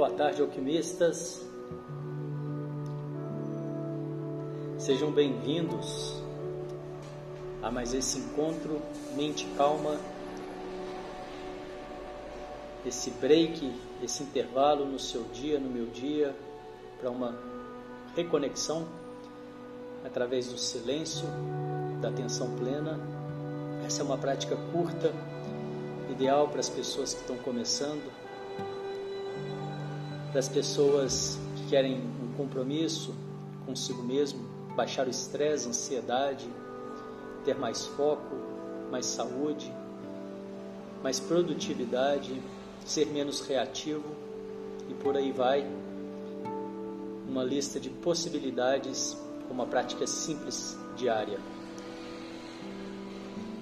Boa tarde, alquimistas. Sejam bem-vindos a mais esse encontro Mente Calma, esse break, esse intervalo no seu dia, no meu dia, para uma reconexão através do silêncio, da atenção plena. Essa é uma prática curta, ideal para as pessoas que estão começando, para as pessoas que querem um compromisso consigo mesmo, baixar o estresse, ansiedade, ter mais foco, mais saúde, mais produtividade, ser menos reativo e por aí vai. Uma lista de possibilidades com uma prática simples diária.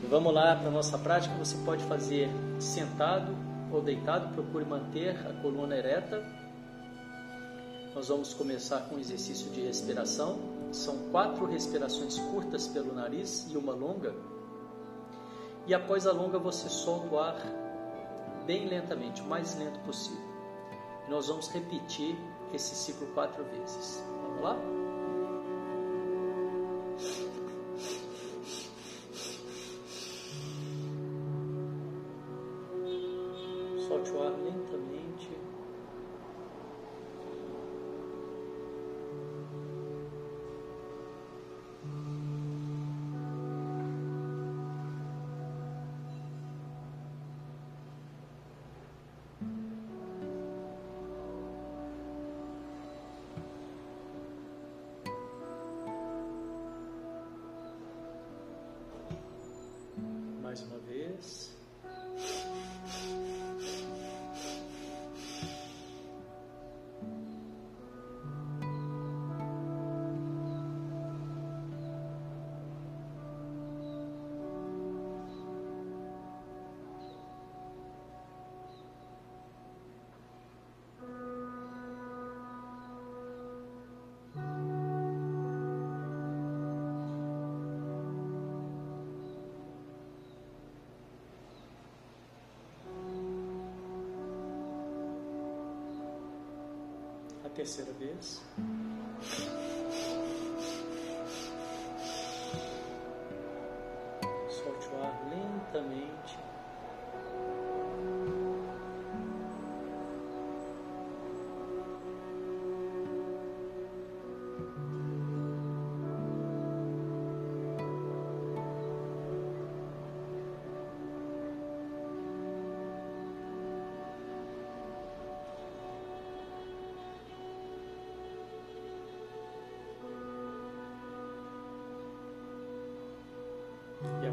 Vamos lá para a nossa prática. Você pode fazer sentado ou deitado, procure manter a coluna ereta. Nós vamos começar com um exercício de respiração. São quatro respirações curtas pelo nariz e uma longa. E após a longa, você solta o ar bem lentamente, o mais lento possível. Nós vamos repetir esse ciclo quatro vezes. Vamos lá? Uma terceira vez. E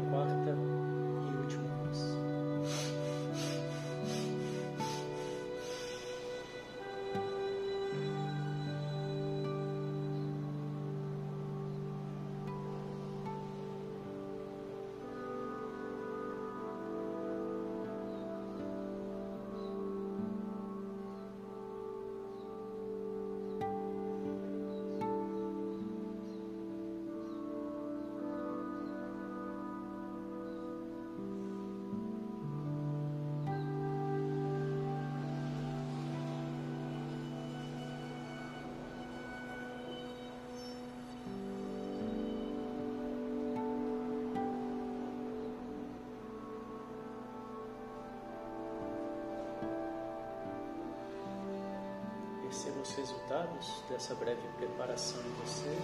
Perceba os resultados dessa breve preparação em você.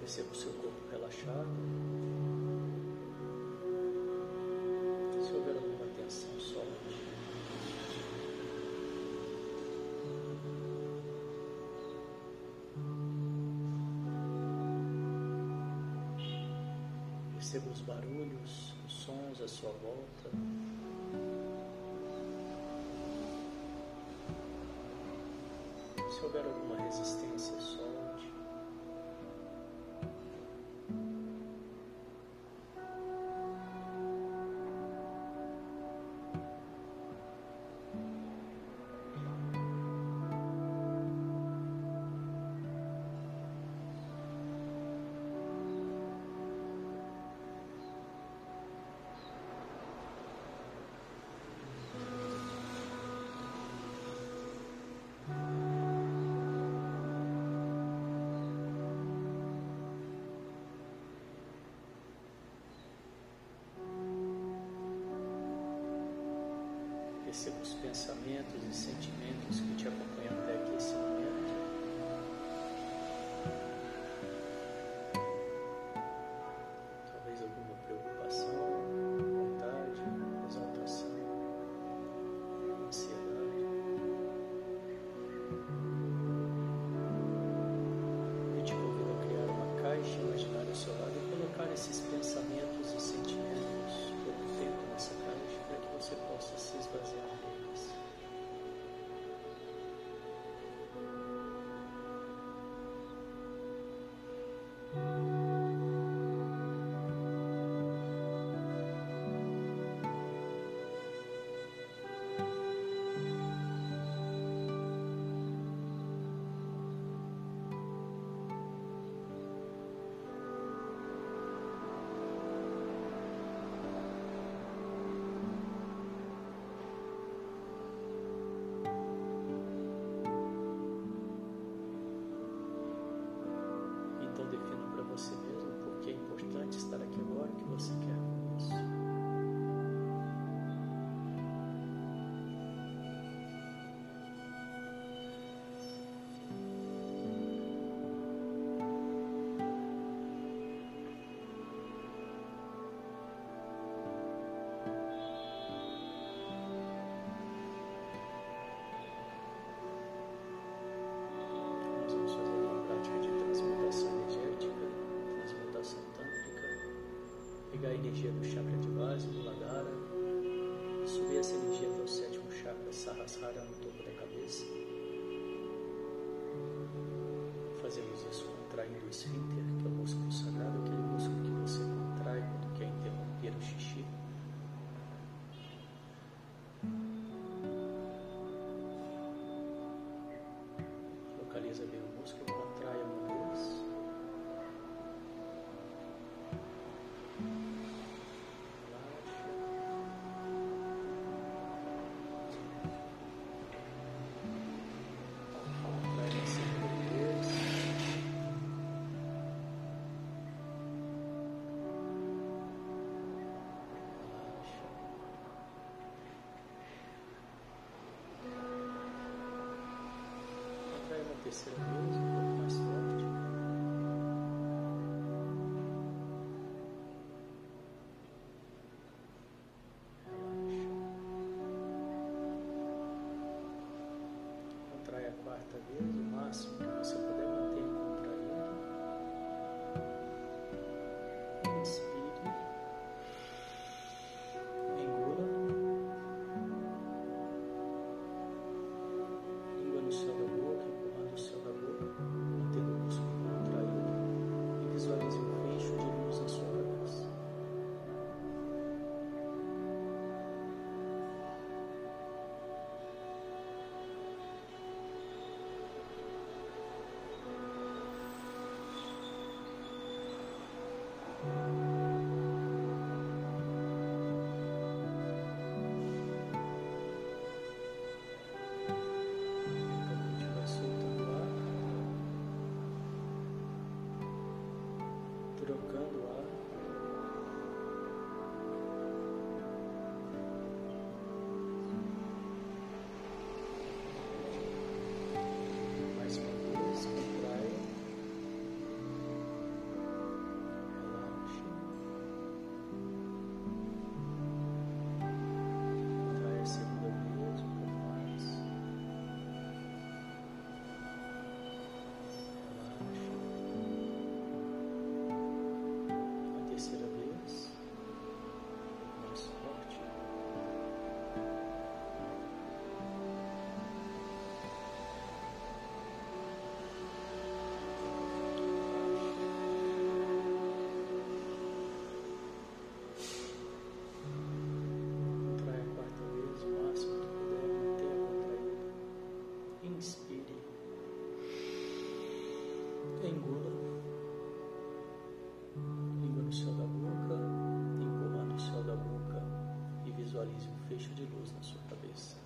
Perceba o seu corpo relaxado. Se houver alguma tensão, solte. Perceba os barulhos, os sons à sua volta. Se houver alguma resistência, solte. seus pensamentos e sentimentos que te acompanham até aqui esse momento. pegar a energia do chakra de base, do Ladara, subir essa energia até o sétimo chakra, Sahasrara, no topo da cabeça. Fazemos isso contraindo o esfíncter, que é o músculo sagrado, aquele músculo que você contrai quando quer interromper o xixi. Yes. tocando. Inspire. Engula. Língua no céu da boca. Engula no céu da boca. E visualize um fecho de luz na sua cabeça.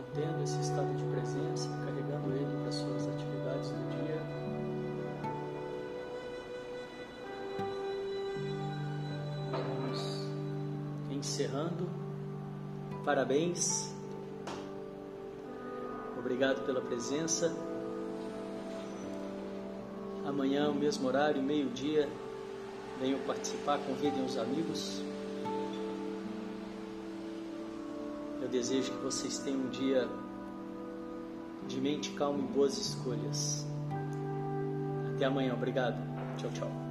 Mantendo esse estado de presença, carregando ele para suas atividades do dia. Vamos encerrando. Parabéns. Obrigado pela presença. Amanhã, o mesmo horário, meio-dia, venham participar, convidem os amigos. Desejo que vocês tenham um dia de mente calma e boas escolhas. Até amanhã, obrigado. Tchau, tchau.